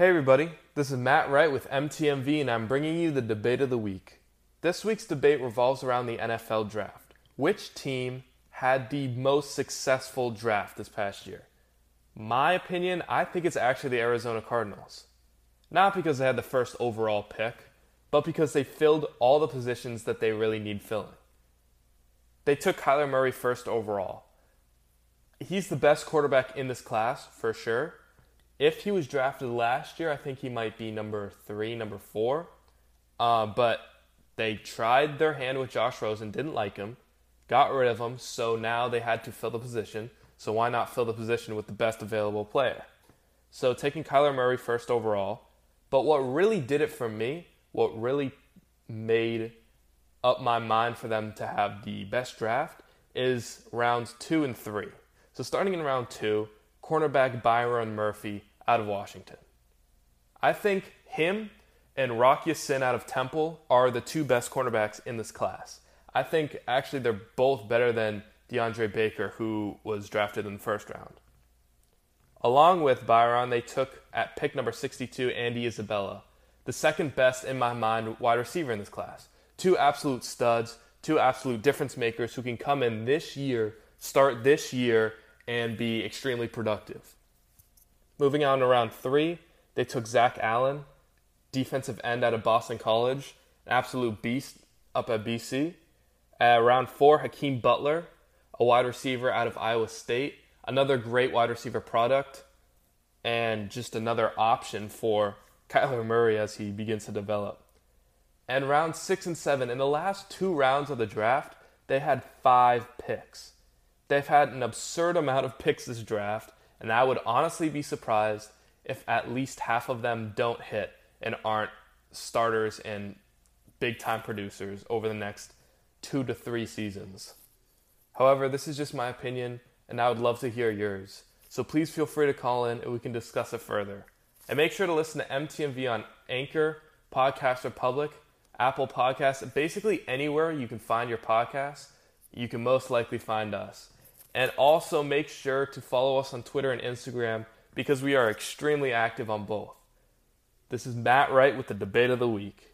Hey, everybody, this is Matt Wright with MTMV, and I'm bringing you the debate of the week. This week's debate revolves around the NFL draft. Which team had the most successful draft this past year? My opinion, I think it's actually the Arizona Cardinals. Not because they had the first overall pick, but because they filled all the positions that they really need filling. They took Kyler Murray first overall. He's the best quarterback in this class, for sure. If he was drafted last year, I think he might be number three, number four. Uh, but they tried their hand with Josh Rosen, didn't like him, got rid of him, so now they had to fill the position. So why not fill the position with the best available player? So taking Kyler Murray first overall. But what really did it for me, what really made up my mind for them to have the best draft is rounds two and three. So starting in round two, cornerback Byron Murphy out of Washington. I think him and Rocky Ya-Sin out of Temple are the two best cornerbacks in this class. I think actually they're both better than DeAndre Baker, who was drafted in the first round. Along with Byron, they took at pick number 62 Andy Isabella, the second best in my mind wide receiver in this class. Two absolute studs, two absolute difference makers who can come in this year, start this year, and be extremely productive. Moving on to round three, they took Zach Allen, defensive end out of Boston College, an absolute beast up at BC. Uh, round four, Hakeem Butler, a wide receiver out of Iowa State, another great wide receiver product, and just another option for Kyler Murray as he begins to develop. And round six and seven, in the last two rounds of the draft, they had five picks. They've had an absurd amount of picks this draft, and I would honestly be surprised if at least half of them don't hit and aren't starters and big time producers over the next two to three seasons. However, this is just my opinion, and I would love to hear yours. So please feel free to call in and we can discuss it further. And make sure to listen to MTMV on Anchor, Podcast Republic, Apple Podcasts, basically anywhere you can find your podcast, you can most likely find us. And also make sure to follow us on Twitter and Instagram because we are extremely active on both. This is Matt Wright with the debate of the week.